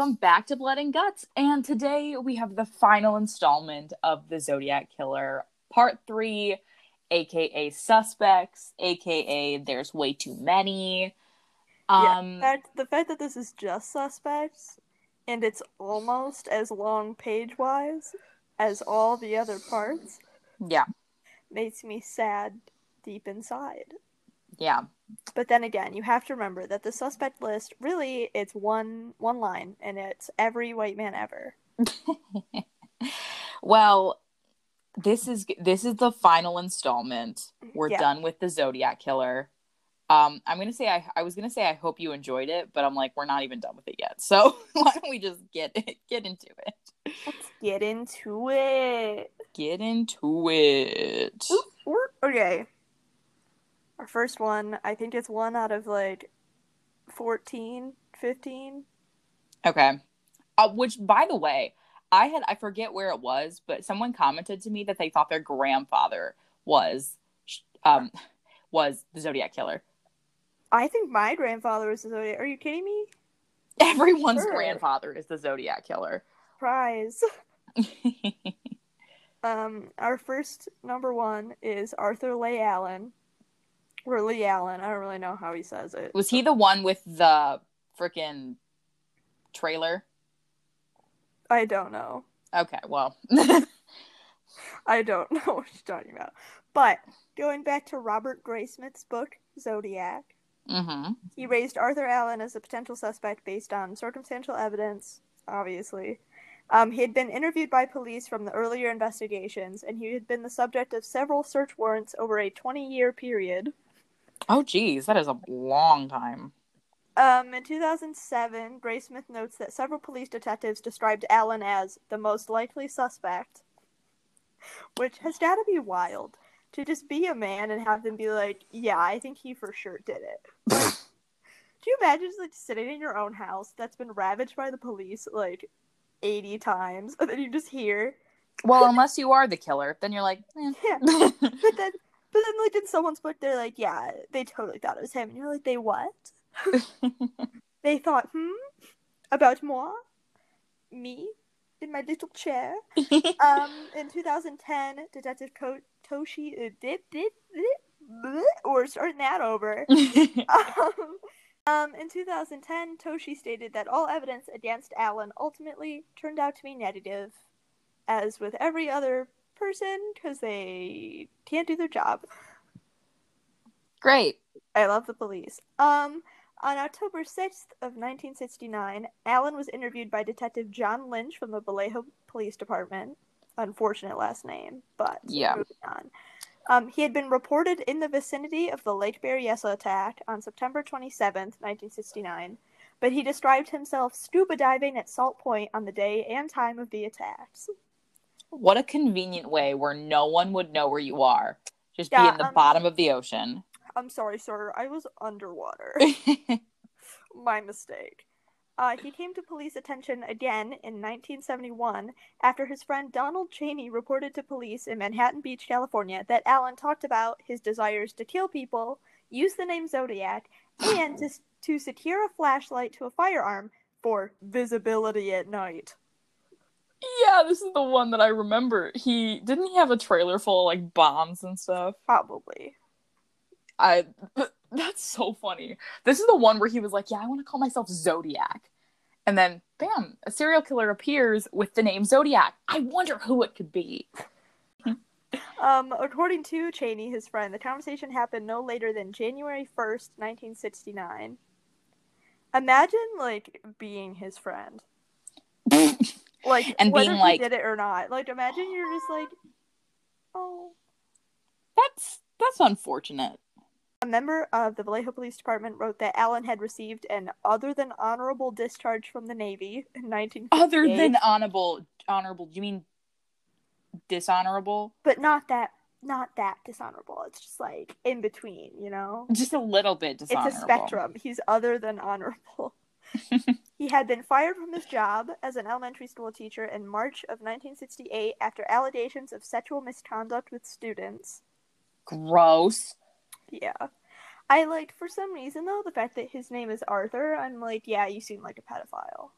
welcome back to Blood and Guts. And today we have the final installment of the Zodiac Killer, part three, aka Suspects, aka There's Way Too Many. Um, yeah, fact, the fact that this is just suspects and it's almost as long page wise as all the other parts yeah, makes me sad deep inside. yeah. But then again, you have to remember that the suspect list really it's one one line and it's every white man ever. Well, this is this is the final installment. We're Yeah. done with the Zodiac Killer. Um, I'm gonna say I I was gonna say I hope you enjoyed it, but I'm like we're not even done with it yet. So why don't we just get it, get into it? Let's get into it. Get into it. Okay. Our first one, I think it's one out of like 14, 15. Okay. Uh, which, by the way, I had I forget where it was, but someone commented to me that they thought their grandfather was um was the Zodiac killer. I think my grandfather was the Zodiac. Are you kidding me? Everyone's Sure. grandfather is the Zodiac killer. Prize. Um, our first number one is Arthur Leigh Allen, or Lee Allen. I don't really know how he says it. was he the one with the freaking trailer? I don't know. Okay, well, I don't know what you're talking about. But going back to Robert Graysmith's book Zodiac, hmm he raised Arthur Allen as a potential suspect based on circumstantial evidence. Obviously, um, he had been interviewed by police from the earlier investigations, and he had been the subject of several search warrants over a 20-year period. Oh, geez, that is a long time. Um, in 2007, Graysmith notes that several police detectives described Allen as the most likely suspect, which has got to be wild to just be a man and have them be like, "Yeah, I think he for sure did it." Do you imagine just like sitting in your own house that's been ravaged by the police like 80 times, and then you just hear, Well, unless you are the killer, then you're like, eh. yeah, but then, but then like in someone's book, they're like, "Yeah, they totally thought it was him," and you're like, "They what?" They thought, hmm, about moi, me, in my little chair. um, in 2010, Detective Ko- Toschi uh, dip, dip, dip, bleh, or starting that over. um, um, in 2010, Toschi stated that all evidence against Allen ultimately turned out to be negative, as with every other person, because they can't do their job. Great. I love the police. Um, on October 6th of 1969, Allen was interviewed by Detective John Lynch from the Vallejo Police Department. Unfortunate last name, but Yeah. moving on. Um, he had been reported in the vicinity of the Lake Berryessa attack on September 27th, 1969, but he described himself scuba diving at Salt Point on the day and time of the attacks. What a convenient way where no one would know where you are. Just be in the um, bottom of the ocean. I'm sorry, sir, I was underwater. My mistake. Uh, he came to police attention again in 1971 after his friend Donald Cheney reported to police in Manhattan Beach, California, that Allen talked about his desires to kill people, use the name Zodiac, and to, to secure a flashlight to a firearm for visibility at night. Yeah, this is the one that I remember. He didn't he have a trailer full of like bombs and stuff. Probably. I that's so funny. This is the one where he was like, "Yeah, I want to call myself Zodiac," and then bam, a serial killer appears with the name Zodiac. I wonder who it could be. Um, according to Cheney, his friend, the conversation happened no later than January 1st, 1969. Imagine, like, being his friend. Like, And being he like- did it or not. Like, imagine you're just like, oh. That's that's unfortunate. A member of the Vallejo Police Department wrote that Allen had received an other than honorable discharge from the Navy in 1958. Other than honorable, honorable, you mean dishonorable? But not that, not that dishonorable. It's just, like, in between, you know? Just a little bit dishonorable. It's a spectrum. He's other than honorable. he had been fired from his job as an elementary school teacher in March of 1968 after allegations of sexual misconduct with students. Gross. Yeah. I liked, for some reason though the fact that his name is Arthur. I'm like, yeah, you seem like a pedophile.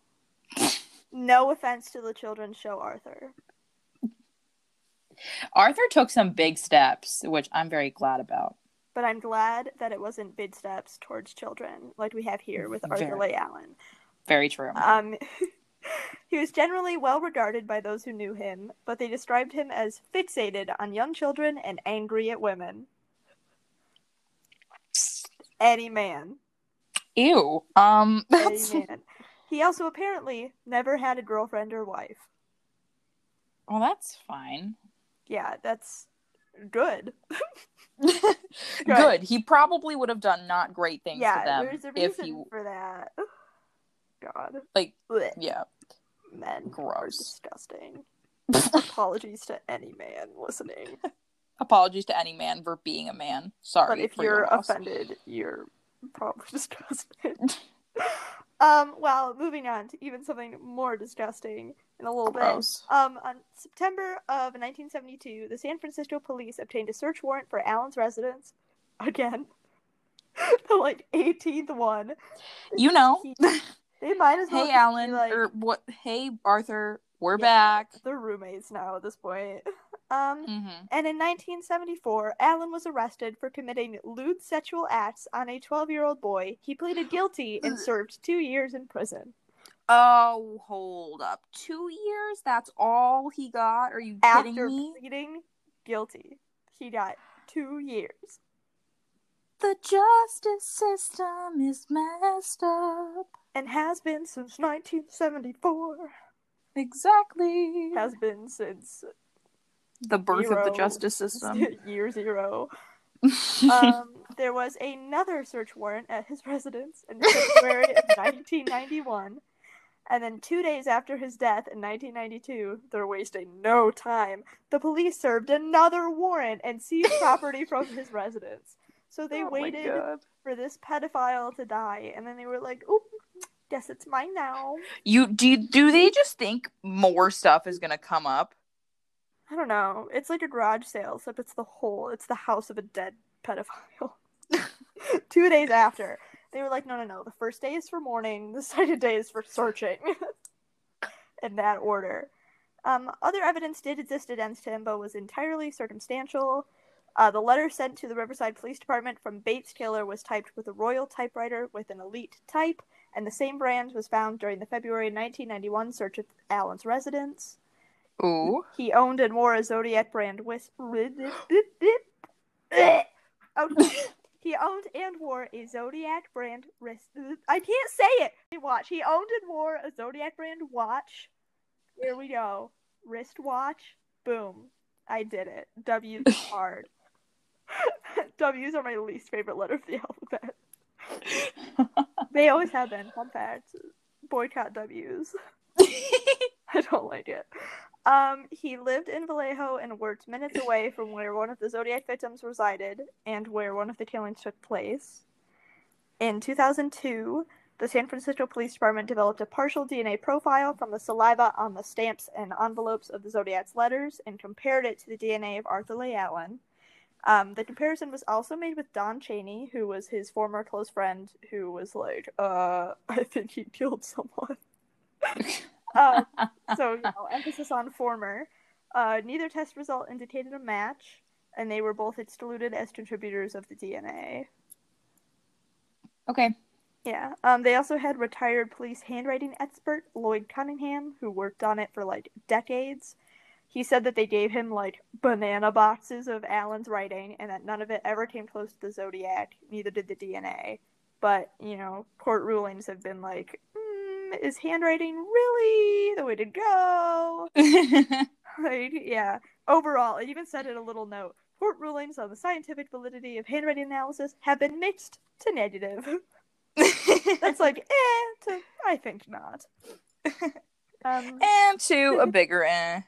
no offense to the children's show Arthur. Arthur took some big steps, which I'm very glad about. But I'm glad that it wasn't big steps towards children like we have here with Arthur Very. Leigh Allen. Very true. Um, he was generally well regarded by those who knew him, but they described him as fixated on young children and angry at women. Any man. Ew. Um Any man. He also apparently never had a girlfriend or wife. well that's fine. Yeah, that's good. Good. He probably would have done not great things yeah, to them there's a if reason he for that. God. like Blech. yeah. Men Gross. disgusting. Apologies to any man listening. Apologies to any man for being a man. Sorry. but if you're loss. offended, you're probably disgusted. Um, well, moving on to even something more disgusting in a little Gross. bit. Um, on September of 1972, the San Francisco police obtained a search warrant for Allen's residence. Again, the like 18th one. You know. He- They might as well hey Alan like, or what hey Arthur, we're Yeah. back. they're roommates now at this point. Um, hmm And in 1974, Allen was arrested for committing lewd sexual acts on a 12 year old boy. He pleaded guilty and served two years in prison. Oh, hold up. Two years? That's all he got? Are you kidding After me? pleading guilty, he got two years. The justice system is messed up. And has been since 1974. Exactly. Has been since the birth of the justice system. year zero. Um, there was another search warrant at his residence in February of 1991. And then two days after his death in 1992, they're wasting no time. The police served another warrant and seized property from his residence. So they Oh waited for this pedophile to die, and then they were like, "Oop, guess it's mine now." You do do they just think more stuff is gonna come up? I don't know. It's like a garage sale, except it's the whole. It's the house of a dead pedophile. Two days after, they were like, "No, no, no. The first day is for mourning. The second day is for searching." In that order. Um, other evidence did exist against him, but was entirely circumstantial. Uh, the letter sent to the Riverside Police Department from Bates Killer was typed with a Royal typewriter with an Elite type, and the same brand was found during the February 1991 search of Allen's residence. Ooh. He owned and wore a Zodiac brand whis- Oh, he owned and wore a Zodiac brand wrist. I can't say it. Watch. He owned and wore a Zodiac brand watch. Here we go. Wrist watch. Boom. I did it. W's hard. W's are my least favorite letter of the alphabet. They always have been. Fun fact. Boycott W's. I don't like it. Um, he lived in Vallejo and worked minutes away from where one of the Zodiac victims resided and where one of the killings took place. In 2002, the San Francisco Police Department developed a partial DNA profile from the saliva on the stamps and envelopes of the Zodiac's letters and compared it to the DNA of Arthur Leigh Allen. Um, the comparison was also made with Don Cheney, who was his former close friend, who was like, uh, I think he killed someone. um, so, you know, emphasis on former. Uh, neither test result indicated a match, and they were both excluded as contributors of the DNA. okay. Yeah. Um, they also had retired police handwriting expert Lloyd Cunningham, who worked on it for like decades. He said that they gave him like banana boxes of Allen's writing, and that none of it ever came close to the Zodiac. Neither did the DNA. But you know, court rulings have been like, mm, is handwriting really the way to go? like, yeah. Overall, it even said in a little note. Court rulings on the scientific validity of handwriting analysis have been mixed to negative. That's like, eh, to, I think not. Um, and to a bigger eh.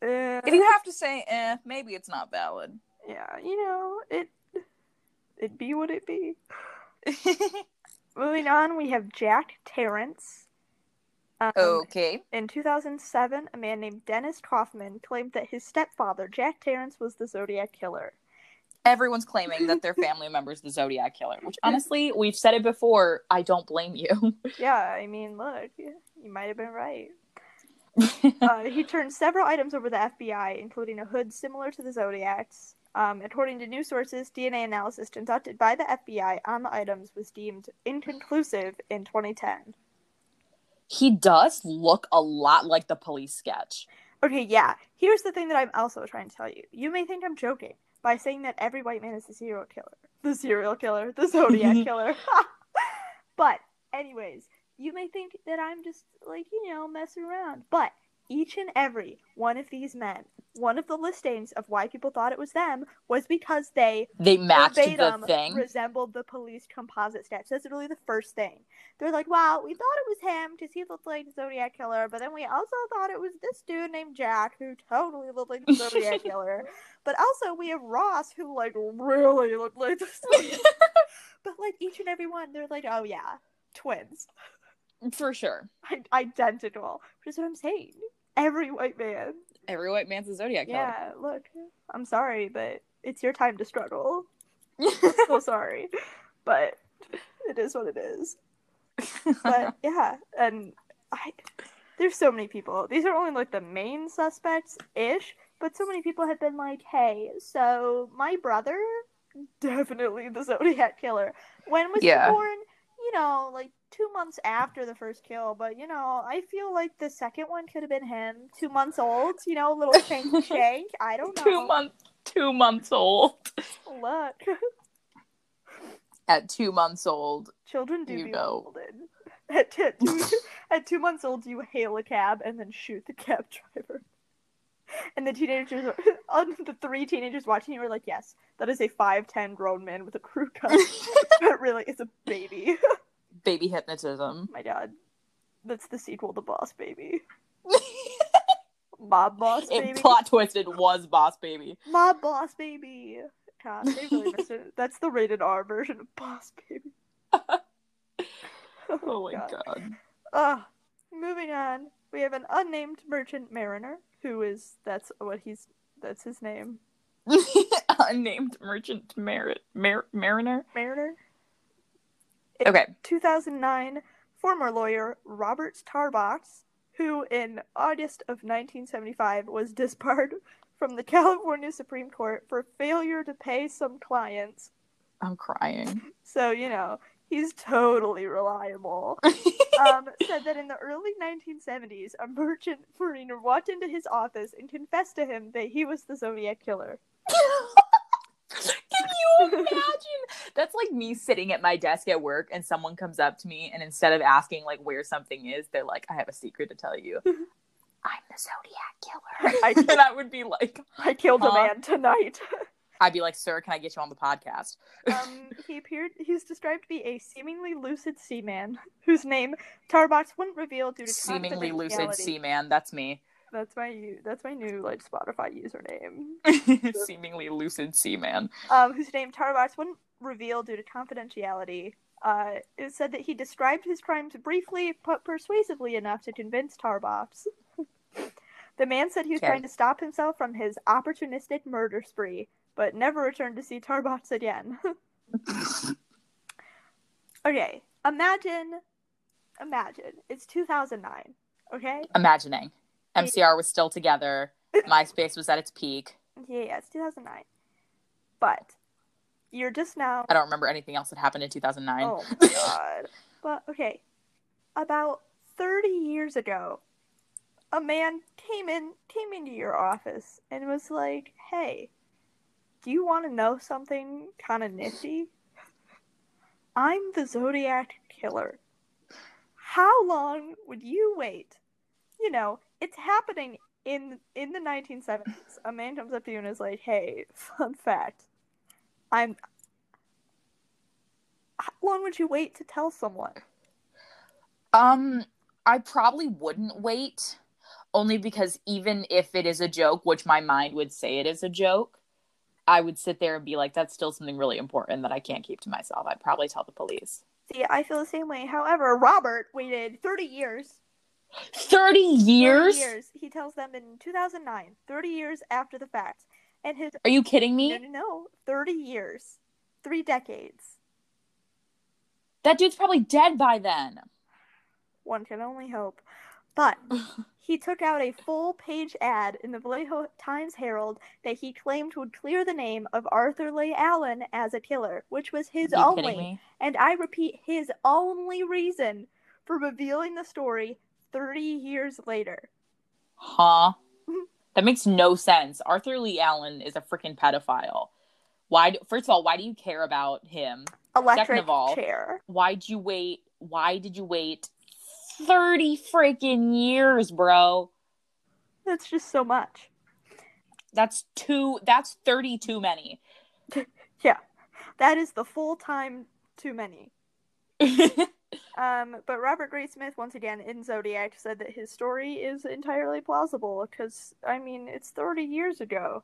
eh, If you have to say eh, maybe it's not valid. yeah, you know, it it be what it be. Moving on, we have Jack Tarrance. Um, okay. In 2007, a man named Dennis Kaufman claimed that his stepfather, Jack Tarrance, was the Zodiac killer. Everyone's claiming that their family member's the Zodiac killer, which honestly, we've said it before. I don't blame you. Yeah, I mean, look, you might have been right. uh, he turned several items over to the FBI, including a hood similar to the Zodiac's. Um, according to news sources, DNA analysis conducted by the FBI on the items was deemed inconclusive in 2010. he does look a lot like the police sketch. Okay, yeah. Here's the thing that I'm also trying to tell you. You may think I'm joking by saying that every white man is a serial killer. The serial killer, the Zodiac killer. but, anyways, you may think that I'm just, like, you know, messing around. But each and every one of these men, one of the listings of why people thought it was them was because they They matched verbatim the thing. resembled the police composite sketch. That's really the first thing. They're like, wow, we thought it was him because he looked like the Zodiac Killer, but then we also thought it was this dude named Jack who totally looked like the Zodiac Killer. But also we have Ross who like really looked like the Zodiac. but like each and every one, they're like, oh yeah, twins, For sure. I- identical. Which is what I'm saying. Every white man. Every white man's a Zodiac killer. Yeah, look, I'm sorry, but it's your time to struggle. so sorry, but it is what it is. But yeah, and I there's so many people. These are only like the main suspects ish, but so many people have been like, "Hey, so my brother, definitely the Zodiac killer. When was Yeah. he born? You know, like two months after the first kill, but you know, I feel like the second one could have been him. Two months old, you know, little shank shank. I don't know. two months two months old. Look, At two months old. children do You be know. golden. At two, two, at two months old, you hail a cab and then shoot the cab driver. And the teenagers, on the three teenagers watching you are like, yes, that is a 5'10 grown man with a crew cut, but really, it's a baby. Baby hypnotism. My god. That's the sequel to Boss Baby. Mob Boss Baby. it plot twisted was Boss Baby. Mob Boss Baby. God, they really missed it. That's the rated R version of Boss Baby. Oh my God. god. Uh, moving on, we have an unnamed merchant mariner who is that's what he's that's his name. Uh, Unnamed merchant merit mar- mariner. Mariner. Okay. 2009, former lawyer Robert Tarbox, who in August of 1975 was disbarred from the California Supreme Court for failure to pay some clients. I'm crying. So, you know, he's totally reliable. um, said that in the early 1970s, a merchant mariner walked into his office and confessed to him that he was the Zodiac killer. Can you imagine? That's like me sitting at my desk at work and someone comes up to me and instead of asking like where something is, they're like, I have a secret to tell you. I'm the Zodiac killer. I- and I would be like, I killed a man tonight. I'd be like, sir, can I get you on the podcast? um, he appeared. He's described to be a seemingly lucid seaman whose name Tarbox wouldn't reveal due to Seemingly lucid seaman. That's me. That's my that's my new like Spotify username. Seemingly lucid seaman. Um, whose name Tarbox wouldn't reveal due to confidentiality. Uh, it said that he described his crimes briefly but persuasively enough to convince Tarbox. the man said he was Okay. trying to stop himself from his opportunistic murder spree, but never returned to see Tarbox again. okay, imagine, imagine it's 2009. Okay, Imagining. MCR was still together. MySpace was at its peak. yeah, yeah, it's 2009. But you're just now I don't remember anything else that happened in 2009. Oh my god. But okay. About 30 years ago, a man came in came into your office and was like, "Hey, do you want to know something kind of nifty? I'm the Zodiac killer. How long would you wait? You know, it's happening in in the 1970s. A man comes up to you and is like, "Hey, fun fact. I'm how long would you wait to tell someone? Um, I probably wouldn't wait, only because even if it is a joke, which my mind would say it is a joke, I would sit there and be like, "That's still something really important that I can't keep to myself." I'd probably tell the police. See, I feel the same way. However, Robert waited 30 years. Thirty 30 years. years. He tells them in 2009, 30 years after the fact. And his Are you kidding me? no, no, no, thirty years, three decades. That dude's probably dead by then. One can only hope. But he took out a full page ad in the Vallejo Times Herald that he claimed would clear the name of Arthur Leigh Allen as a killer, which was his only, and I repeat, his only reason for revealing the story 30 years later. Huh? that makes no sense. Arthur Lee Allen is a freaking pedophile. Why? Do, first of all, why do you care about him? Electric of all- chair. Why'd you wait? Why did you wait thirty freaking years, bro? That's just so much. That's two. That's thirty too many. Yeah. That is the full time too many. Um, but Robert Graysmith, once again in Zodiac, said that his story is entirely plausible because, I mean, it's 30 years ago.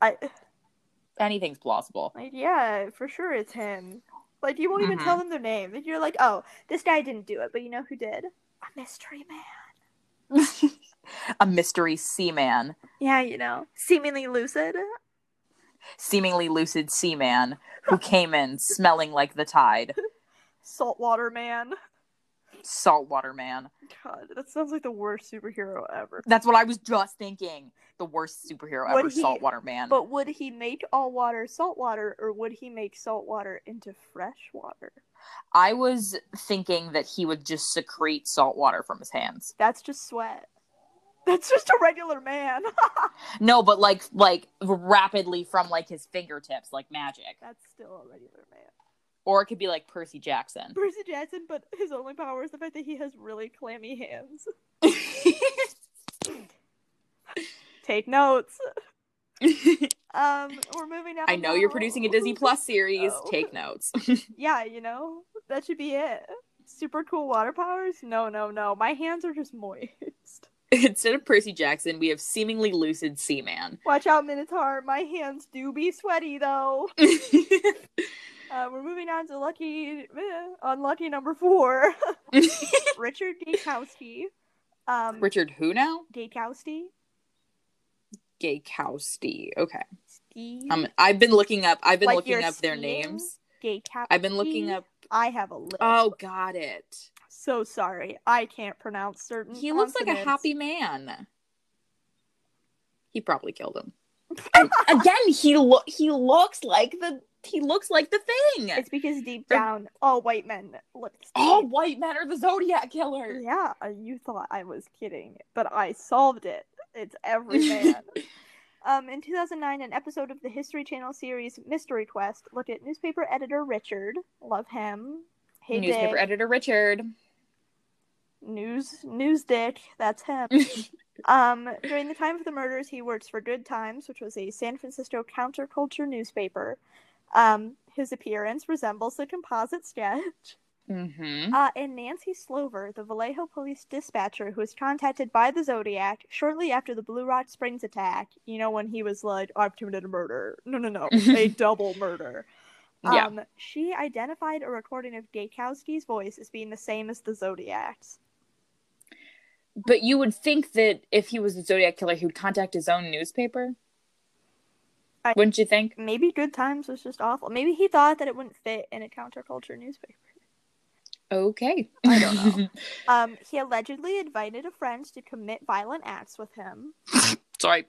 I, Anything's plausible. like, yeah, for sure it's him. Like, you won't even Mhm. tell them their name. Like, You're like, oh, this guy didn't do it, but you know who did? A mystery man. a mystery seaman, Yeah, you know, seemingly lucid. seemingly lucid seaman who came in smelling like the tide. Saltwater man. Saltwater man. God, that sounds like the worst superhero ever. That's what I was just thinking. The worst superhero Would ever, he- Saltwater Man. But would he make all water saltwater or would he make saltwater into fresh water? I was thinking that he would just secrete salt water from his hands. That's just sweat. That's just a regular man. No, but like like rapidly from like his fingertips, like magic. That's still a regular man. Or it could be like Percy Jackson. Percy Jackson, but his only power is the fact that he has really clammy hands. Take notes. Um, we're moving on. I know you're producing a Disney Plus series. Oh. Take notes. Yeah, you know that should be it. Super cool water powers? No, no, no. My hands are just moist. Instead of Percy Jackson, we have seemingly lucid Seaman. Watch out, Minotaur. My hands do be sweaty though. Uh, we're moving on to lucky, eh, unlucky number four, Richard Gaikowski. Um, Richard who now? Gaikowski. Gaikowski. Okay. Ski. Um, I've been looking up. I've been Like looking up their names. Gaikowski. I've been looking up. I have a list. Oh, got it. so sorry. I can't pronounce certain. He looks like a happy man. He probably killed him. Again, he lo- he looks like the he looks like the thing. It's because deep down, all white men look. All white men are the Zodiac killer. Yeah, you thought I was kidding, but I solved it. It's every man. um, in 2009, an episode of the History Channel series Mystery Quest looked at newspaper editor Richard. Love him. Hey, Newspaper Dick. editor Richard. News, news Dick. That's him. um, during the time of the murders, he works for Good Times, which was a San Francisco counterculture newspaper. Um, his appearance resembles the composite sketch. Mm-hmm. Uh, and Nancy Slover, the Vallejo police dispatcher who was contacted by the Zodiac shortly after the Blue Rock Springs attack, you know, when he was like, I've committed a murder. No, no, no, a double murder. Yeah. Um, she identified a recording of Gaikowski's voice as being the same as the Zodiac's. But you would think that if he was a Zodiac killer, he would contact his own newspaper. I- Wouldn't you think? Maybe Good Times was just awful. Maybe he thought that it wouldn't fit in a counterculture newspaper. Okay. I don't know. Um, he allegedly invited a friend to commit violent acts with him. Sorry.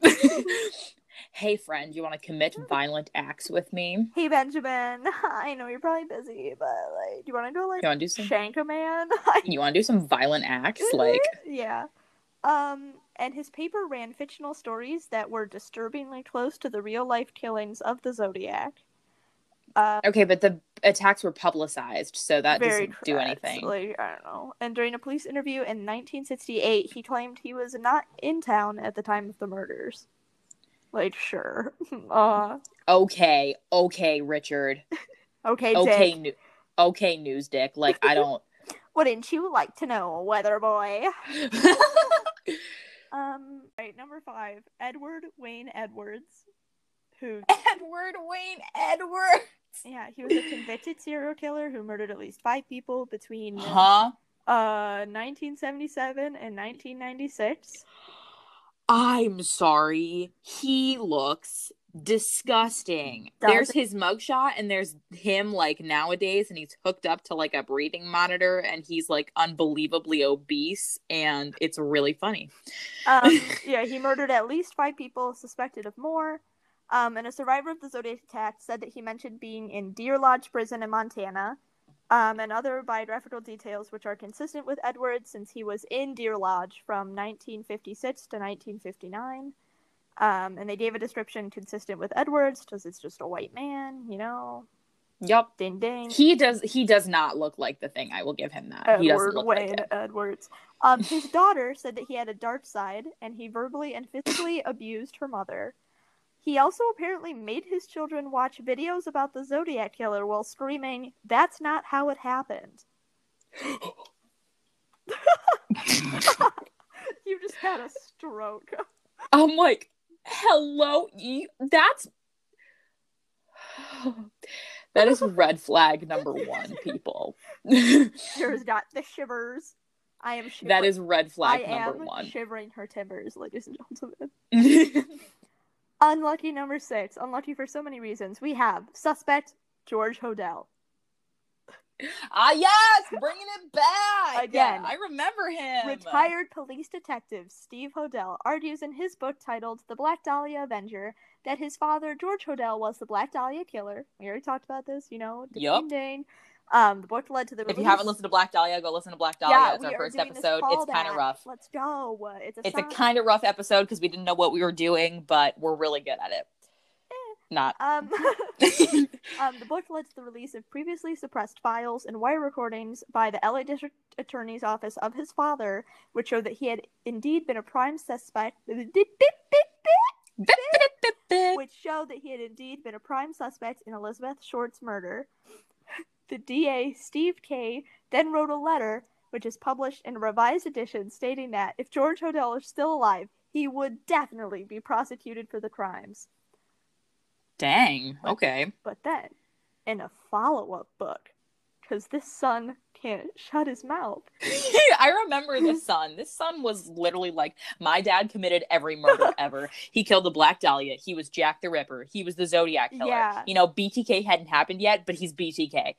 hey, friend, you want to commit violent acts with me? Hey Benjamin, I know you're probably busy, but like, do you want to go like You want to do some? shank a man? You want to do some violent acts? Like, yeah. Um, and his paper ran fictional stories that were disturbingly close to the real life killings of the Zodiac. Uh, okay, but the attacks were publicized, so that very doesn't do anything. Like I don't know. And during a police interview in 1968, he claimed he was not in town at the time of the murders. Like sure. uh, Okay, okay, Richard. okay, Okay, new- okay, news dick. Like, I don't. Wouldn't you like to know, Weather Boy? Um, right, number five, Edward Wayne Edwards, who, Edward Wayne Edward. Yeah, he was a convicted serial killer who murdered at least five people between Huh? uh 1977 and 1996. I'm sorry. He looks disgusting. Does There's his mugshot, and there's him like nowadays, and he's hooked up to like a breathing monitor, and he's like unbelievably obese, and it's really funny. Um, yeah, he murdered at least five people, suspected of more. Um, and a survivor of the Zodiac attack said that he mentioned being in Deer Lodge Prison in Montana, um, and other biographical details which are consistent with Edwards since he was in Deer Lodge from 1956 to 1959. Um, and they gave a description consistent with Edwards because it's just a white man, you know, Yup. ding ding. He does. He does not look like the thing. I will give him that. he doesn't Edward look Wayne like it. Edwards. Um, his daughter said that he had a dark side and he verbally and physically abused her mother. He also apparently made his children watch videos about the Zodiac Killer while screaming, That's not how it happened. you just had a stroke. I'm like, hello, you, that's that is red flag number one, people. Yours got the shivers. I am shivering. that is red I flag am number one. shivering her timbers, ladies and gentlemen. Unlucky number six. Unlucky for so many reasons. We have suspect George Hodel. ah, yes, bringing it back Again. I remember him. Retired police detective Steve Hodel argues in his book titled The Black Dahlia Avenger that his father, George Hodel, was the Black Dahlia killer. We already talked about this, you know. ding, ding, ding. Um, the book led to the If you haven't listened to Black Dahlia, go listen to Black Dahlia. yeah, it's our first episode. It's kind of rough. Let's go. It's a It's a kind of rough episode because we didn't know what we were doing, but we're really good at it. Not. Um, um, the book led to the release of previously suppressed files and wire recordings by the LA District Attorney's Office of his father, which showed that he had indeed been a prime suspect. Which showed that he had indeed been a prime suspect in Elizabeth Short's murder. The DA, Steve Kay, then wrote a letter, which is published in a revised edition, stating that if George Hodel is still alive, he would definitely be prosecuted for the crimes. Dang. Okay. But then, in a follow up book, because this son can't shut his mouth, I remember this son. This son was literally like, my dad committed every murder ever. He killed the Black Dahlia. He was Jack the Ripper. He was the Zodiac killer. Yeah. You know, BTK hadn't happened yet, but he's BTK.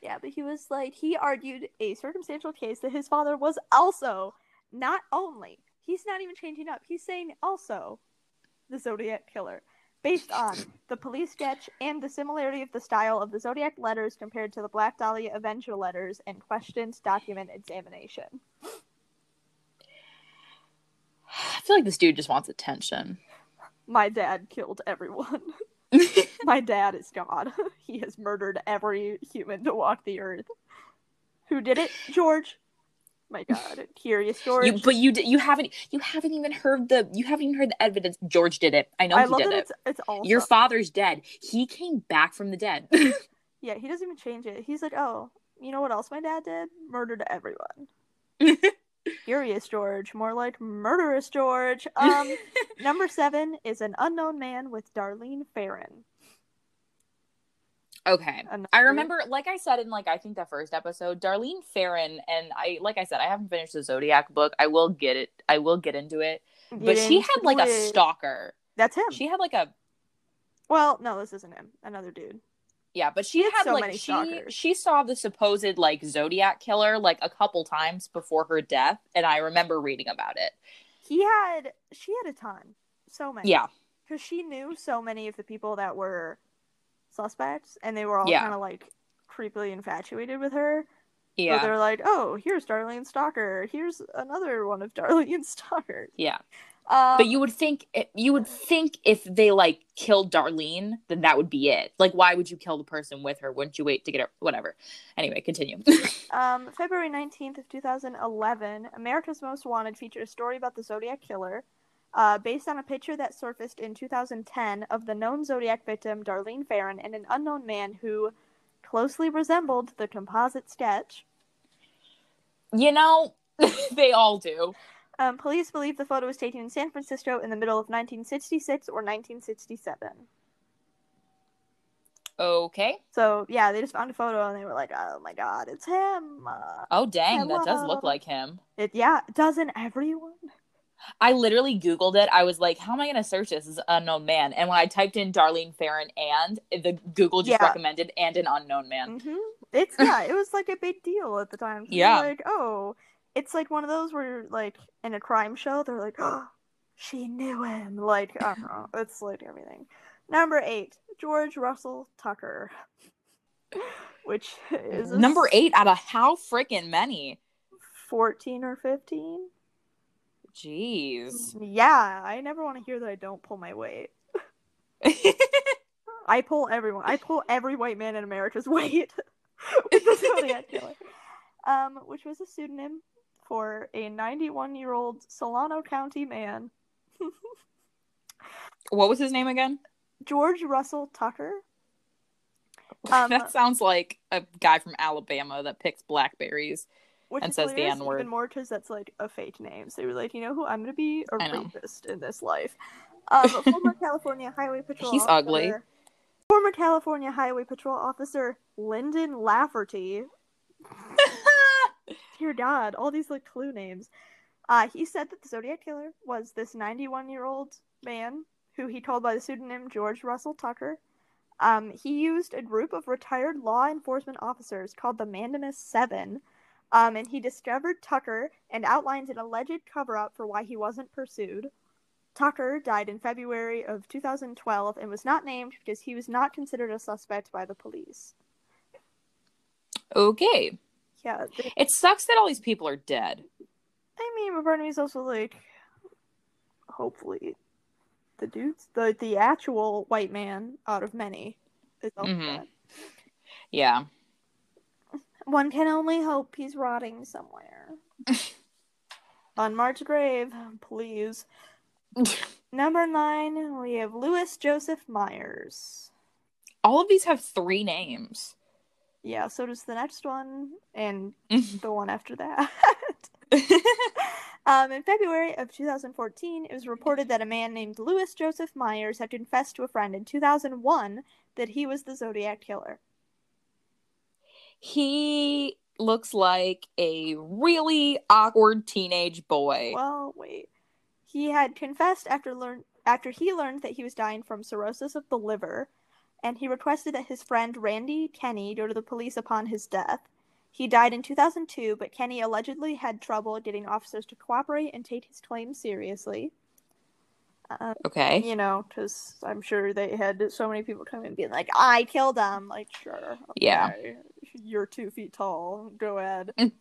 Yeah, but he was like, he argued a circumstantial case that his father was also, not only, he's not even changing up, he's saying also the Zodiac killer. Based on the police sketch and the similarity of the style of the Zodiac letters compared to the Black Dahlia Avenger letters and questions document examination. I feel like this dude just wants attention. My dad killed everyone. My dad is God. he has murdered every human to walk the earth. Who did it? George. My God, curious George. You, but you you haven't you haven't even heard the you haven't even heard the evidence. George did it. I know I he did it. it's it's all Your father's dead. He came back from the dead. yeah. He doesn't even change it. He's like, oh, you know what else my dad did? Murdered everyone. Curious George, more like murderous George. Um, number seven is an unknown man with Darlene Ferrin. okay. Another- I remember, like I said in like I think the first episode, Darlene Ferrin, and I like I said, I haven't finished the Zodiac book. I will get it. I will get into it. But she had like a stalker. That's him. She had like a Well, no, this isn't him. Another dude. Yeah, but she had had so like many she stalkers. she saw the supposed like Zodiac killer like a couple times before her death, and I remember reading about it. He had, she had a ton. So many. Yeah, Because she knew so many of the people that were suspects, and they were all Yeah. kind of like creepily infatuated with her. So yeah, they're like, oh, here's Darlene Stalker. Here's another one of Darlene's stalkers. yeah. Um, But you would think you would think if they like killed Darlene, then that would be it. Like, why would you kill the person with her? Wouldn't you wait to get her? Whatever. Anyway, continue. Um, February 19th of 2011, America's Most Wanted featured a story about the Zodiac Killer, uh, based on a picture that surfaced in 2010 of the known Zodiac victim, Darlene Ferrin, and an unknown man who closely resembled the composite sketch. you know, they all do. Um, police believe the photo was taken in San Francisco in the middle of 1966 or 1967. Okay. So, yeah, they just found a photo and they were like, oh my god, it's him. Uh, Oh dang, that does look like him. it, yeah, doesn't everyone? I literally Googled it. I was like, how am I going to search this as unknown man? And when I typed in Darlene Ferrin and, the Google just Yeah. recommended and an unknown man. hmm It's yeah, it was like a big deal at the time. Yeah. Like, oh, it's like one of those where like in a crime show, they're like, oh, she knew him. Like, I don't know. It's like everything. Number eight, George Russell Tucker. Which is Number eight out of how freaking many? 14 or 15. Jeez. Yeah, I never want to hear that I don't pull my weight. I pull everyone. I pull every white man in America's weight with the Zodiac Killer, um, which was a pseudonym for a 91-year-old Solano County man, what was his name again? George Russell Tucker. Um, that sounds like a guy from Alabama that picks blackberries. And says the N-word. even more because that's like a fake name. So they were like, you know who I'm gonna be a rapist in this life. Um, former California Highway Patrol. He's ugly. officer- Former California Highway Patrol officer Lyndon Lafferty. Dear God, all these like clue names. Uh, he said that the Zodiac Killer was this 91 year old man who he told by the pseudonym George Russell Tucker. Um, he used a group of retired law enforcement officers called the Mandamus Seven, um, and he discovered Tucker and outlined an alleged cover up for why he wasn't pursued. Tucker died in February of 2012 and was not named because he was not considered a suspect by the police. okay. Yeah, they- It sucks that all these people are dead. I mean, but part of me is also like, hopefully, the dudes, the the actual white man out of many, is also Mhm. dead. Yeah. One can only hope he's rotting somewhere. on Unmarked grave, please. Number nine, we have Louis Joseph Myers. all of these have three names. Yeah, so does the next one and the one after that. um, in February of 2014, it was reported that a man named Louis Joseph Myers had confessed to a friend in 2001 that he was the Zodiac Killer. he looks like a really awkward teenage boy. Well, wait. He had confessed after learn after he learned that he was dying from cirrhosis of the liver, and he requested that his friend Randy Kenny go to the police upon his death. He died in 2002, but Kenny allegedly had trouble getting officers to cooperate and take his claim seriously. Uh, Okay. you know, because I'm sure they had so many people come in being like, "I killed him." Like, sure, Yeah. you're two feet tall. Go ahead.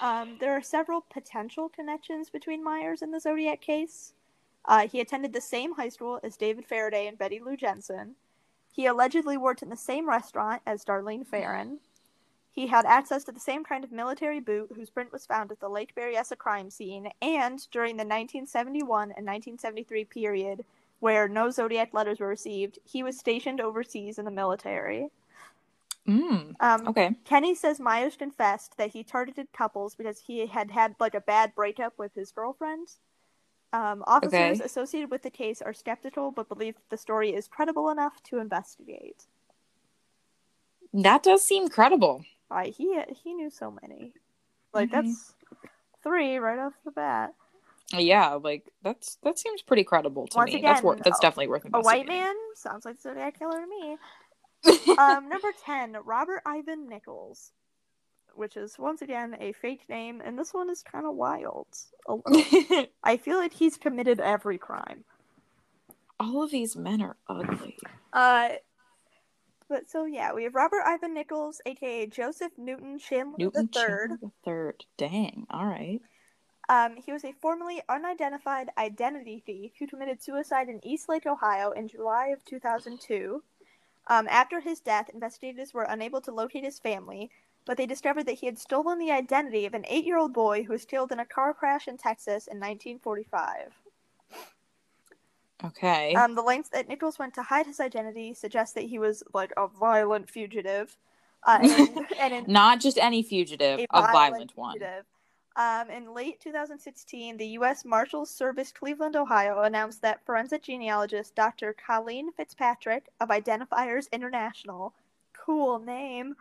Um, there are several potential connections between Myers and the Zodiac case. Uh, he attended the same high school as David Faraday and Betty Lou Jensen. He allegedly worked in the same restaurant as Darlene Ferrin. He had access to the same kind of military boot whose print was found at the Lake Berryessa crime scene, and during the 1971 and 1973 period where no Zodiac letters were received, he was stationed overseas in the military. Mm, Um, okay. Kenny says Myers confessed that he targeted couples because he had had like a bad breakup with his girlfriend. Um, officers Okay. associated with the case are skeptical but believe the story is credible enough to investigate. That does seem credible. Uh, he he knew so many. Like Mhm. that's three right off the bat. Yeah, like that's that seems pretty credible to Once me. that's again, worth that's a- definitely worth A white man sounds like Zodiac killer to me. um, number ten, Robert Ivan Nichols, which is once again a fake name, and this one is kind of wild. I feel like he's committed every crime. All of these men are ugly. Uh, but so yeah, we have Robert Ivan Nichols, aka Joseph Newton Chandler Newton the Third. Chandler the third. Dang. All right. Um, he was a formerly unidentified identity thief who committed suicide in Eastlake, Ohio, in July of 2002. Um, after his death, investigators were unable to locate his family, but they discovered that he had stolen the identity of an eight-year-old boy who was killed in a car crash in Texas in 1945. Okay. Um, the lengths that Nichols went to hide his identity suggest that he was like a violent fugitive. Uh, and, and in Not just any fugitive, a, violent, one. fugitive. Um, in late 2016, the U.S. Marshals Service Cleveland, Ohio, announced that forensic genealogist Dr. Colleen Fitzpatrick of Identifiers International, cool name,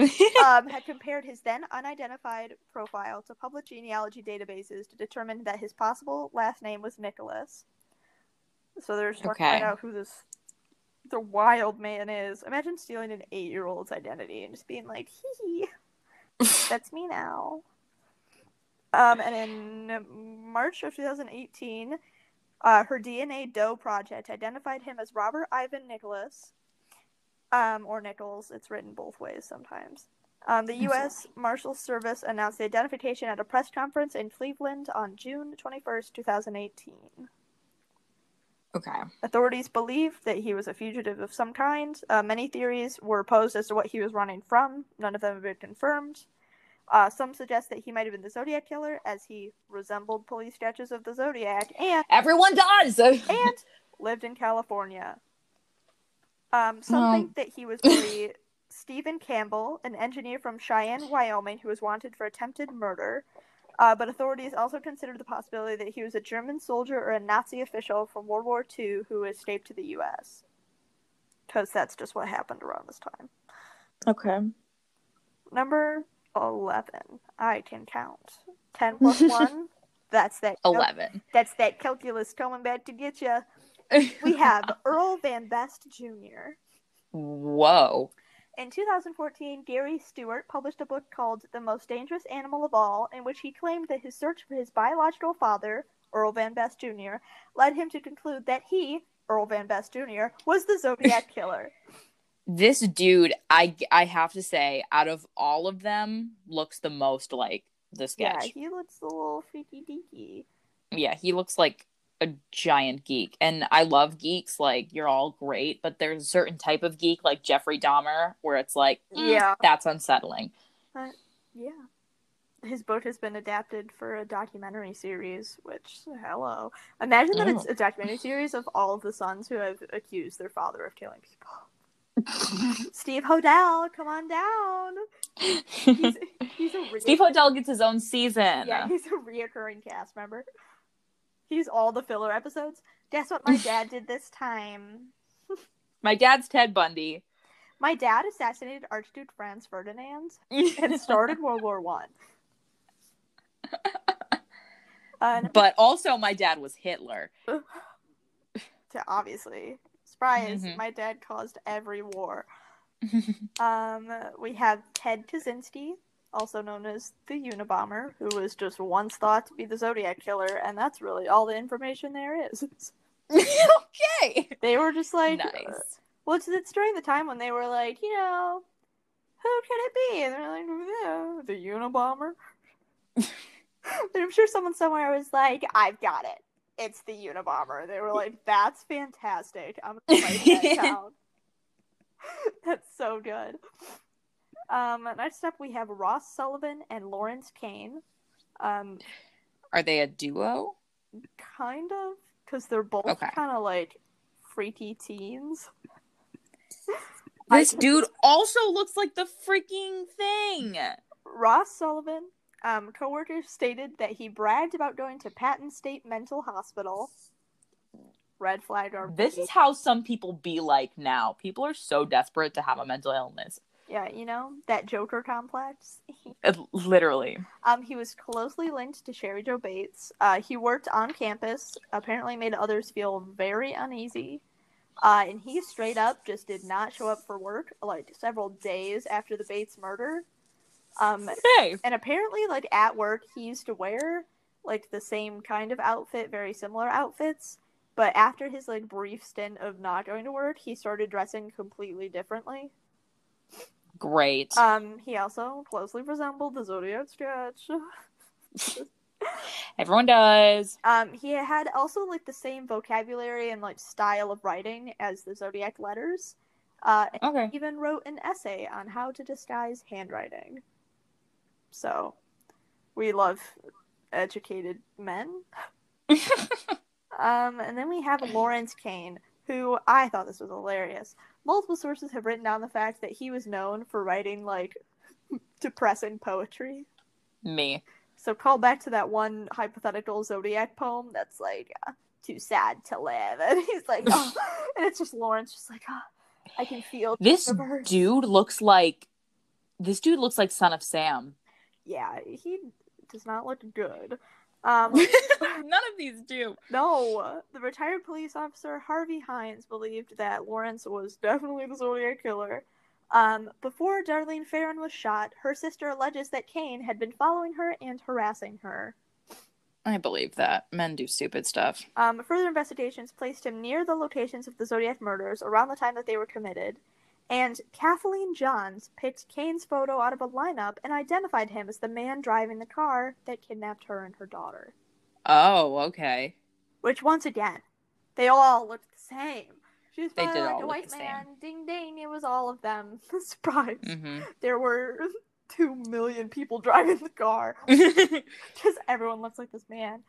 um, had compared his then unidentified profile to public genealogy databases to determine that his possible last name was Nicholas. So they're just to find out who this the wild man is. Imagine stealing an eight year old's identity and just being like, hee hee, that's me now. Um, and in March of 2018, uh, her DNA Doe project identified him as Robert Ivan Nicholas, um, or Nichols. It's written both ways sometimes. Um, the U.S. Marshal Service announced the identification at a press conference in Cleveland on June 21st, 2018. Okay. Authorities believe that he was a fugitive of some kind. Uh, many theories were posed as to what he was running from. None of them have been confirmed. Uh, some suggest that he might have been the Zodiac killer, as he resembled police sketches of the Zodiac, and Everyone does. and lived in California. Um, some think that he was really Stephen Campbell, an engineer from Cheyenne, Wyoming, who was wanted for attempted murder. Uh, but authorities also considered the possibility that he was a German soldier or a Nazi official from World War II who escaped to the U.S. Because that's just what happened around this time. okay. Number 11. I can count. 10 plus 1. That's that. cal- Eleven. That's that calculus coming back to get you. We have Earl Van Best Jr. Whoa. In 2014, Gary Stewart published a book called The Most Dangerous Animal of All, in which he claimed that his search for his biological father, Earl Van Best Jr., led him to conclude that he, Earl Van Best Jr., was the Zodiac Killer. This dude, I I have to say, out of all of them, looks the most like the yeah, sketch. he looks a little freaky deaky. Yeah, he looks like a giant geek, and I love geeks. Like you're all great, but there's a certain type of geek, like Jeffrey Dahmer, where it's like, mm, Yeah. that's unsettling. Yeah. His book has been adapted for a documentary series, which, hello. Imagine that it's a documentary series of all of the sons who have accused their father of killing people. Steve Hodel, come on down. He's, he's a re- Steve Hodel gets his own season. Yeah, he's a reoccurring cast member. He's all the filler episodes. Guess what my dad did this time? My dad's Ted Bundy. My dad assassinated Archduke Franz Ferdinand and started World War One. Uh, but also, my dad was Hitler. to obviously surprise Mhm. my dad caused every war um we have ted kaczynski also known as the unabomber who was just once thought to be the zodiac killer and that's really all the information there is okay. they were just like uh, nice. well it's, it's during the time when they were like you know who could it be and they're like yeah, the unabomber and i'm sure someone somewhere was like i've got it it's the Unabomber. They were like, "That's fantastic. I'm gonna write that down." That's so good. Um, next up we have Ross Sullivan and Lawrence Kane. Um, Are they a duo? kind of, because they're both Okay. kind of like freaky teens. This dude also looks like the freaking thing. Ross Sullivan, um, coworkers stated that he bragged about going to Patton State Mental Hospital. Red flag or This is how some people be like now. People are so desperate to have a mental illness. Yeah, you know that Joker complex. Literally. Um, he was closely linked to Cheri Jo Bates. Uh, he worked on campus, apparently made others feel very uneasy. Uh, and he straight up just did not show up for work like several days after the Bates murder. Um, Hey. and apparently, like at work, he used to wear like the same kind of outfit, very similar outfits. But after his like brief stint of not going to work, he started dressing completely differently. Great. Um, he also closely resembled the Zodiac sketch. Everyone does. Um, he had also like the same vocabulary and like style of writing as the Zodiac letters. Uh, Okay. he even wrote an essay on how to disguise handwriting. So, we love educated men. Um, and then we have Lawrence Kane, who I thought this was hilarious. Multiple sources have written down the fact that he was known for writing like depressing poetry. Me. So call back to that one hypothetical zodiac poem that's like uh, too sad to live, and he's like, oh. and it's just Lawrence, just like, oh, I can feel This dude looks like This dude looks like Son of Sam. Yeah, he does not look good. Um, None of these do. no, the retired police officer Harvey Hines believed that Lawrence was definitely the Zodiac killer. Um, before Darlene Ferrin was shot, her sister alleges that Kane had been following her and harassing her. I believe that. Men do stupid stuff. Um, further investigations placed him near the locations of the Zodiac murders around the time that they were committed, and Kathleen Johns picked Kane's photo out of a lineup and identified him as the man driving the car that kidnapped her and her daughter. Oh, okay. Which, once again, they all looked the same. She was They did like all a white man. Ding ding, it was all of them. Surprise. hmm There were two million people driving the car. Just everyone looks like this man.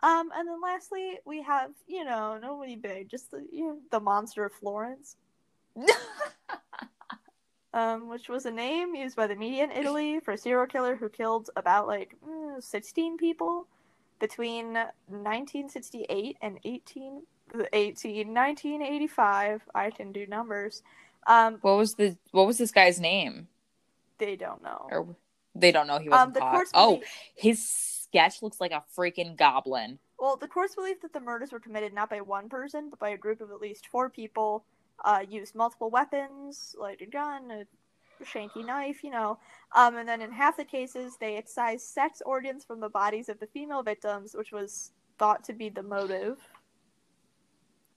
Um, and then lastly, we have, you know, nobody big, just the you know, the monster of Florence. Um, which was a name used by the media in Italy for a serial killer who killed about like mm, 16 people between 1968 and 18, 18 1985. I can do numbers. Um, what was the what was this guy's name? they don't know. Or they don't know he wasn't Um, caught. Oh, believe- his sketch looks like a freaking goblin. well, the courts believe that the murders were committed not by one person, but by a group of at least four people. Uh, used multiple weapons, like a gun, a shanky knife, you know. Um, and then in half the cases, they excised sex organs from the bodies of the female victims, which was thought to be the motive.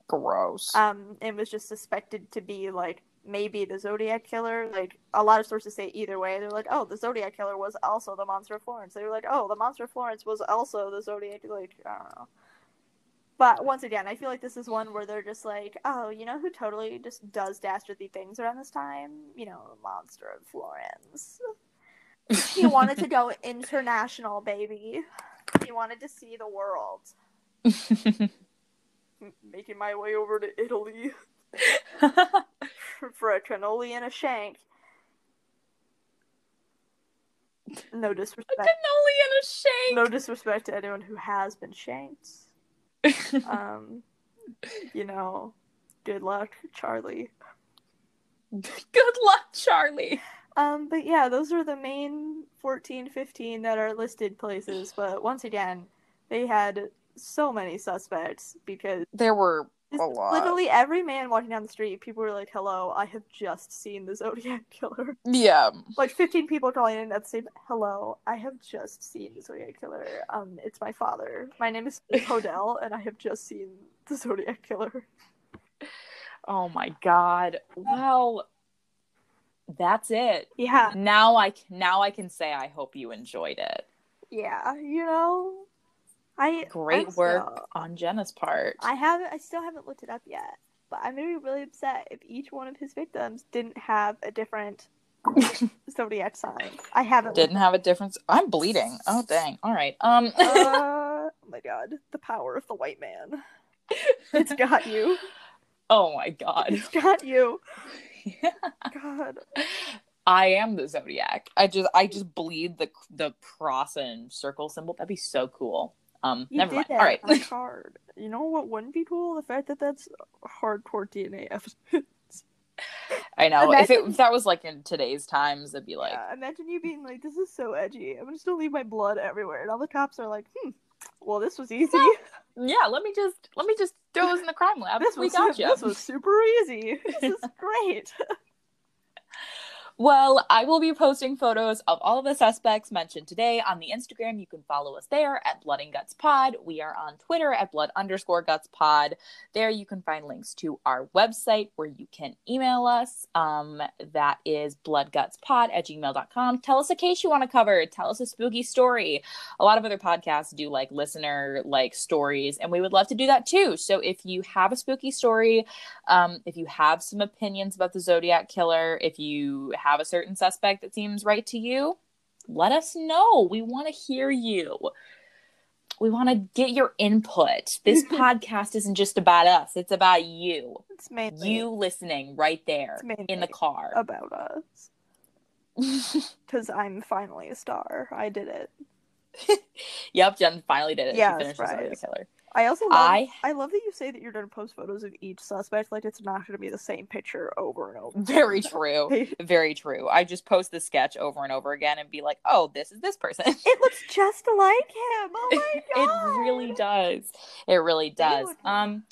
Gross. Um, and was just suspected to be like maybe the Zodiac killer. Like a lot of sources say either way. They're like, oh, the Zodiac killer was also the Monster of Florence. They were like, oh, the Monster of Florence was also the Zodiac. Like I don't know. But once again, I feel like this is one where they're just like, oh, you know who totally just does dastardly things around this time? You know, the Monster of Florence. he wanted to go international, baby. He wanted to see the world. Making my way over to Italy for a cannoli and a shank. No disrespect. A Cannoli and a shake. No disrespect to anyone who has been shanked. Um, you know, good luck, Charlie. Good luck, Charlie. Um, but yeah, those are the main 14, 15 that are listed places. But once again, they had so many suspects because There were just A lot. literally every man walking down the street, people were like, "Hello, I have just seen the Zodiac killer." yeah. Like 15 people calling in at the same, "Hello, I have just seen the Zodiac killer." Um, it's my father. My name is Hodel, and I have just seen the Zodiac killer. Oh my god. Well, that's it. Yeah, Now I now I can say I hope you enjoyed it. yeah, you know, I Great I'm work still- on Jenna's part. I haven't. I still haven't looked it up yet, but I'm gonna be really upset if each one of his victims didn't have a different zodiac sign. I haven't. Didn't have a difference. I'm bleeding. Oh dang. All right. Um. uh, oh my god, the power of the white man. It's got you. oh my god. It's got you. God. I am the zodiac. I just I just bleed the the cross and circle symbol. That'd be so cool. Um. You never did mind. that All right. on hard. You know what wouldn't be cool? The fact that that's hardcore DNA evidence. I know. If, it, if that was like in today's times, it'd be like, yeah, imagine you being like, "This is so edgy. I'm just gonna leave my blood everywhere," and all the cops are like, "Hmm. Well, this was easy. yeah. Let me just let me just throw this in the crime lab. this we was got you. this was super easy. This is great." Well, I will be posting photos of all of the suspects mentioned today on the Instagram. You can follow us there at Blood and Guts Pod. We are on Twitter at Blood underscore Guts Pod. There you can find links to our website where you can email us. Um, that is bloodgutspod at gmail.com. Tell us a case you want to cover. Tell us a spooky story. A lot of other podcasts do like listener like stories, and we would love to do that too. So if you have a spooky story, um, if you have some opinions about the Zodiac killer, if you have a certain suspect that seems right to you, let us know. We want to hear you. We want to get your input. This podcast isn't just about us, it's about you. It's mainly You listening right there in the car. about us because I'm finally a star. I did it. yep, Jen finally did it. Yeah, she finished the surprise. Zodiac killer. I also love, I I love that you say that you're gonna post photos of each suspect. Like it's not gonna be the same picture over and over. very true. Very true. I just post the sketch over and over again and be like, "Oh, this is this person." It looks just like him. Oh my god! it really does. It really does. Um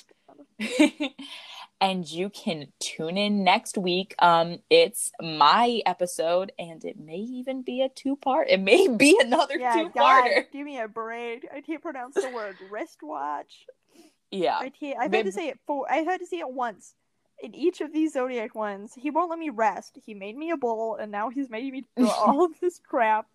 and you can tune in next week. Um it's my episode and it may even be a two-part. It may be another Yeah, two-parter. guys, give me a break. I can't pronounce the word wristwatch. Yeah. I can't. I've had to say it four. I've had to say it once in each of these zodiac ones. He won't let me rest. He made me a bowl, and now he's making me do all of this crap.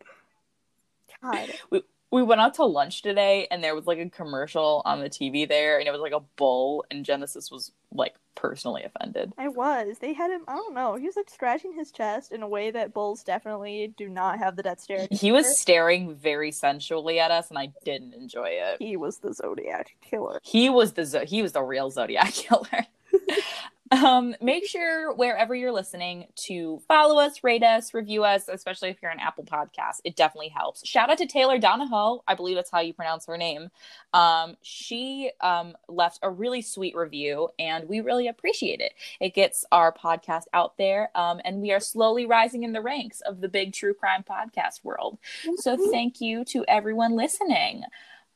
God, we went out to lunch today and there was like a commercial on the TV there and it was like a bull and Genesis was like personally offended. I was. They had him. I don't know. He was like scratching his chest in a way that bulls definitely do not have the death stare. He was staring very sensually at us and I didn't enjoy it. He was the zodiac killer. He was the zo- he was the real Zodiac killer. um, make sure wherever you're listening to follow us, rate us, review us, especially if you're an Apple Podcast. It definitely helps. Shout out to Taylor Donahoe. I believe that's how you pronounce her name. Um, she um, left a really sweet review, and we really appreciate it. It gets our podcast out there, um, and we are slowly rising in the ranks of the big true crime podcast world. So thank you to everyone listening.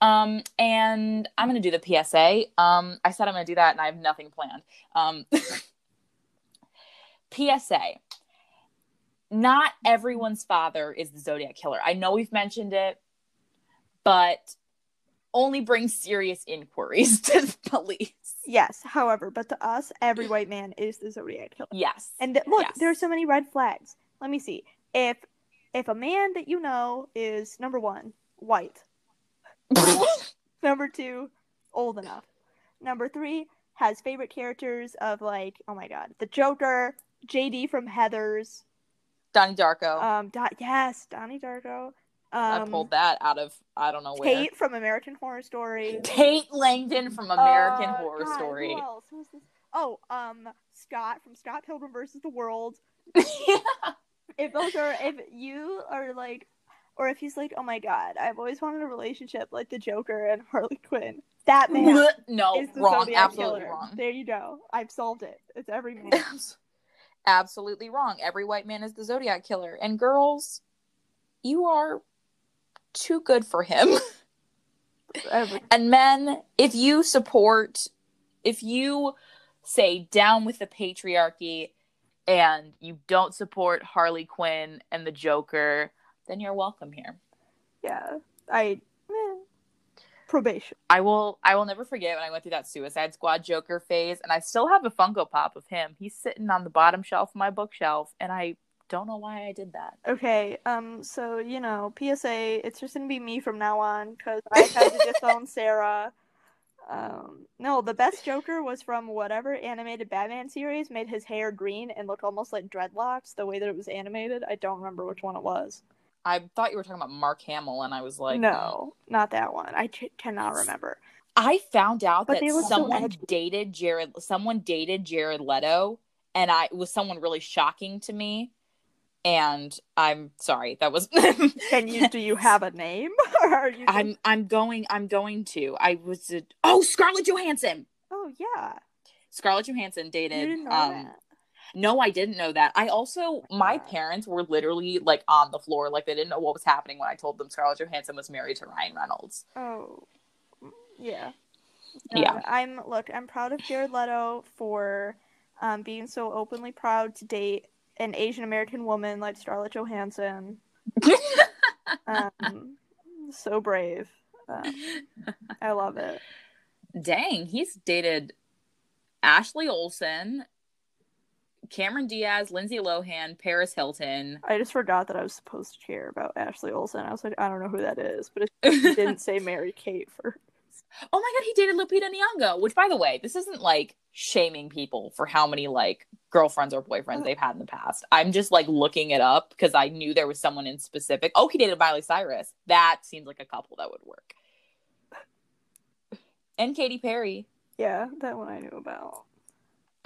Um, and I'm gonna do the PSA. Um, I said I'm gonna do that, and I have nothing planned. Um, PSA. Not everyone's father is the Zodiac killer. I know we've mentioned it, but only bring serious inquiries to the police. Yes. However, but to us, every white man is the zodiac killer. Yes. And th- look, Yes. there are so many red flags. Let me see. If if a man that you know is number one white, number two old enough, number three has favorite characters of like oh my god the Joker, JD from Heathers, Donnie Darko. um Do- yes Donnie Darko, I um pulled that out of I don't know where. Tate from American Horror Story, Tate Langdon from American Uh, Horror God, Story. Who else? Oh, um, Scott from Scott Pilgrim versus the World. if those are if you are like or if he's like oh my god i've always wanted a relationship like the joker and harley quinn that man no, is the wrong. Zodiac Absolutely killer. wrong. there you go i've solved it it's every man Absolutely wrong. Every white man is the Zodiac killer. And girls, you are too good for him. and men, if you support, if you say down with the patriarchy and you don't support Harley Quinn and the Joker, then you're welcome here. yeah i eh, probation I will I will never forget when I went through that Suicide Squad Joker phase and I still have a Funko Pop of him. He's sitting on the bottom shelf of my bookshelf and I don't know why I did that. okay um so you know psa it's just gonna be me from now on because i had to disown sarah um no the best joker was from whatever animated batman series made his hair green and look almost like dreadlocks the way that it was animated i don't remember which one it was I thought you were talking about Mark Hamill and I was like no not that one. I ch- cannot remember. I found out But that look so someone dated Jared someone dated Jared Leto and I it was someone really shocking to me and I'm sorry that was can you do you have a name? Or are you just- I'm I'm going I'm going to. I was a, oh Scarlett Johansson. Oh yeah. Scarlett Johansson dated um that no I didn't know that I also my parents were literally like on the floor like they didn't know what was happening when I told them Scarlett Johansson was married to Ryan Reynolds Oh, yeah. Yeah. Uh, I'm look. I'm proud of Jared Leto for um, being so openly proud to date an Asian American woman like Scarlett Johansson. Um, so brave. Um, I love it. Dang, he's dated Ashley Olsen, Cameron Diaz, Lindsay Lohan, Paris Hilton. I just forgot that I was supposed to care about Ashley Olsen. I was like, I don't know who that is, but it didn't say Mary Kate for. Oh my god, he dated Lupita Nyong'o. Which, by the way, this isn't like shaming people for how many like girlfriends or boyfriends they've had in the past. I'm just like looking it up because I knew there was someone in specific. Oh, he dated Miley Cyrus. That seems like a couple that would work. And Katy Perry. Yeah, that one I knew about.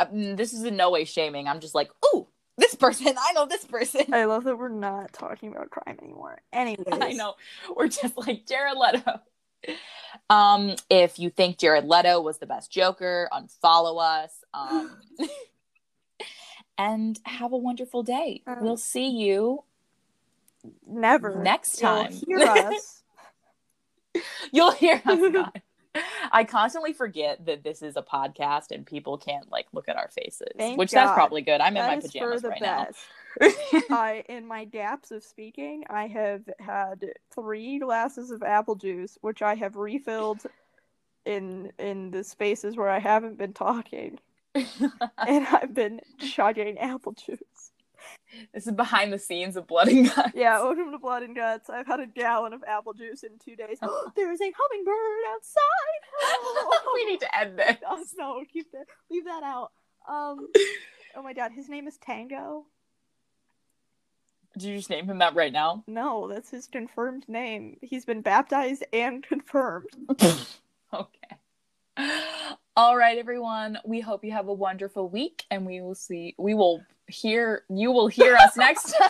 Uh, mm, this is in no way shaming. I'm just like, ooh, this person. I know this person. I love that we're not talking about crime anymore. Anyways, I know. We're just like Jared Leto. Um, if you think Jared Leto was the best Joker, unfollow us. Um, and have a wonderful day. Um, we'll see you. Never. Next time. You'll hear us. You'll hear us. God. I constantly forget that this is a podcast and people can't like look at our faces, Thank which that's probably good. I'm in my That is for pajamas right best. now. I, in my gaps of speaking, I have had three glasses of apple juice, which I have refilled in in the spaces where I haven't been talking, and I've been chugging apple juice. This is behind the scenes of Blood and Guts. Yeah, welcome to Blood and Guts. I've had a gallon of apple juice in two days. there is a hummingbird outside. we need to end this. Oh, no, keep that. Leave that out. Um. Oh my God, his name is Tango. Did you just name him that right now? No, that's his confirmed name. He's been baptized and confirmed. okay. All right, everyone. We hope you have a wonderful week, and we will see. We will hear. You will hear us next time.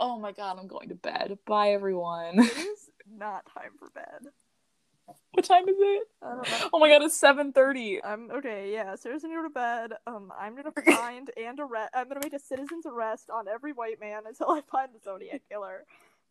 oh my god, I'm going to bed. Bye, everyone. It is not time for bed. what time is it? I don't know. Oh my god, it's seven thirty. I'm okay. Yeah, Sarah's gonna go to bed. Um, I'm gonna find and arrest. I'm gonna make a citizen's arrest on every white man until I find the Zodiac killer.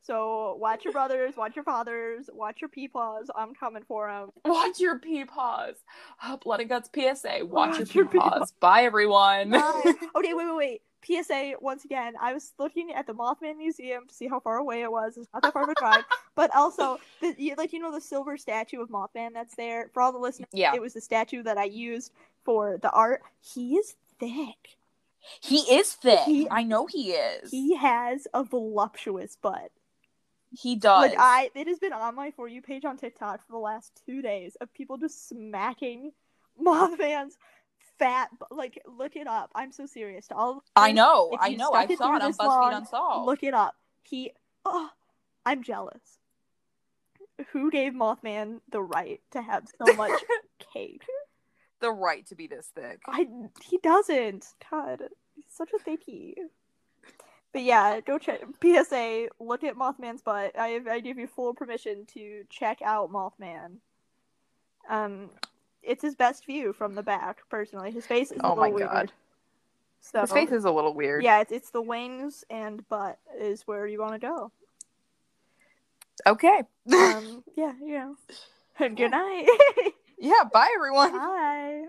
So watch your brothers, watch your fathers, watch your peepaws. I'm coming for them. Watch your pee paws. Oh, Blood and Guts PSA. Watch, Watch your your pee paws. Bye, everyone. Bye. okay, wait, wait, wait. PSA once again. I was looking at the Mothman Museum to see how far away it was. It's not that far of a drive, but also the like you know the silver statue of Mothman that's there for all the listeners. Yeah. it was the statue that I used for the art. He is thick. he is thick. He- I know he is. He has a voluptuous butt. He does. Like I, it has been on my for you page on TikTok for the last two days of people just smacking Mothman's fat. Like, look it up. I'm so serious. To all, I know. I know. I saw it on BuzzFeed long, Unsolved. Look it up. He, oh, I'm jealous. Who gave Mothman the right to have so much cake? the right to be this thick. I he doesn't. God, he's such a thickie. But yeah, go check PSA. Look at Mothman's butt. I I give you full permission to check out Mothman. Um, it's his best view from the back. Personally, his face is a Oh little my weird. God. So His face is a little weird. yeah, it's it's the wings and butt is where you want to go. Okay. Um, yeah, you know. Good night. yeah. Bye, everyone. Bye.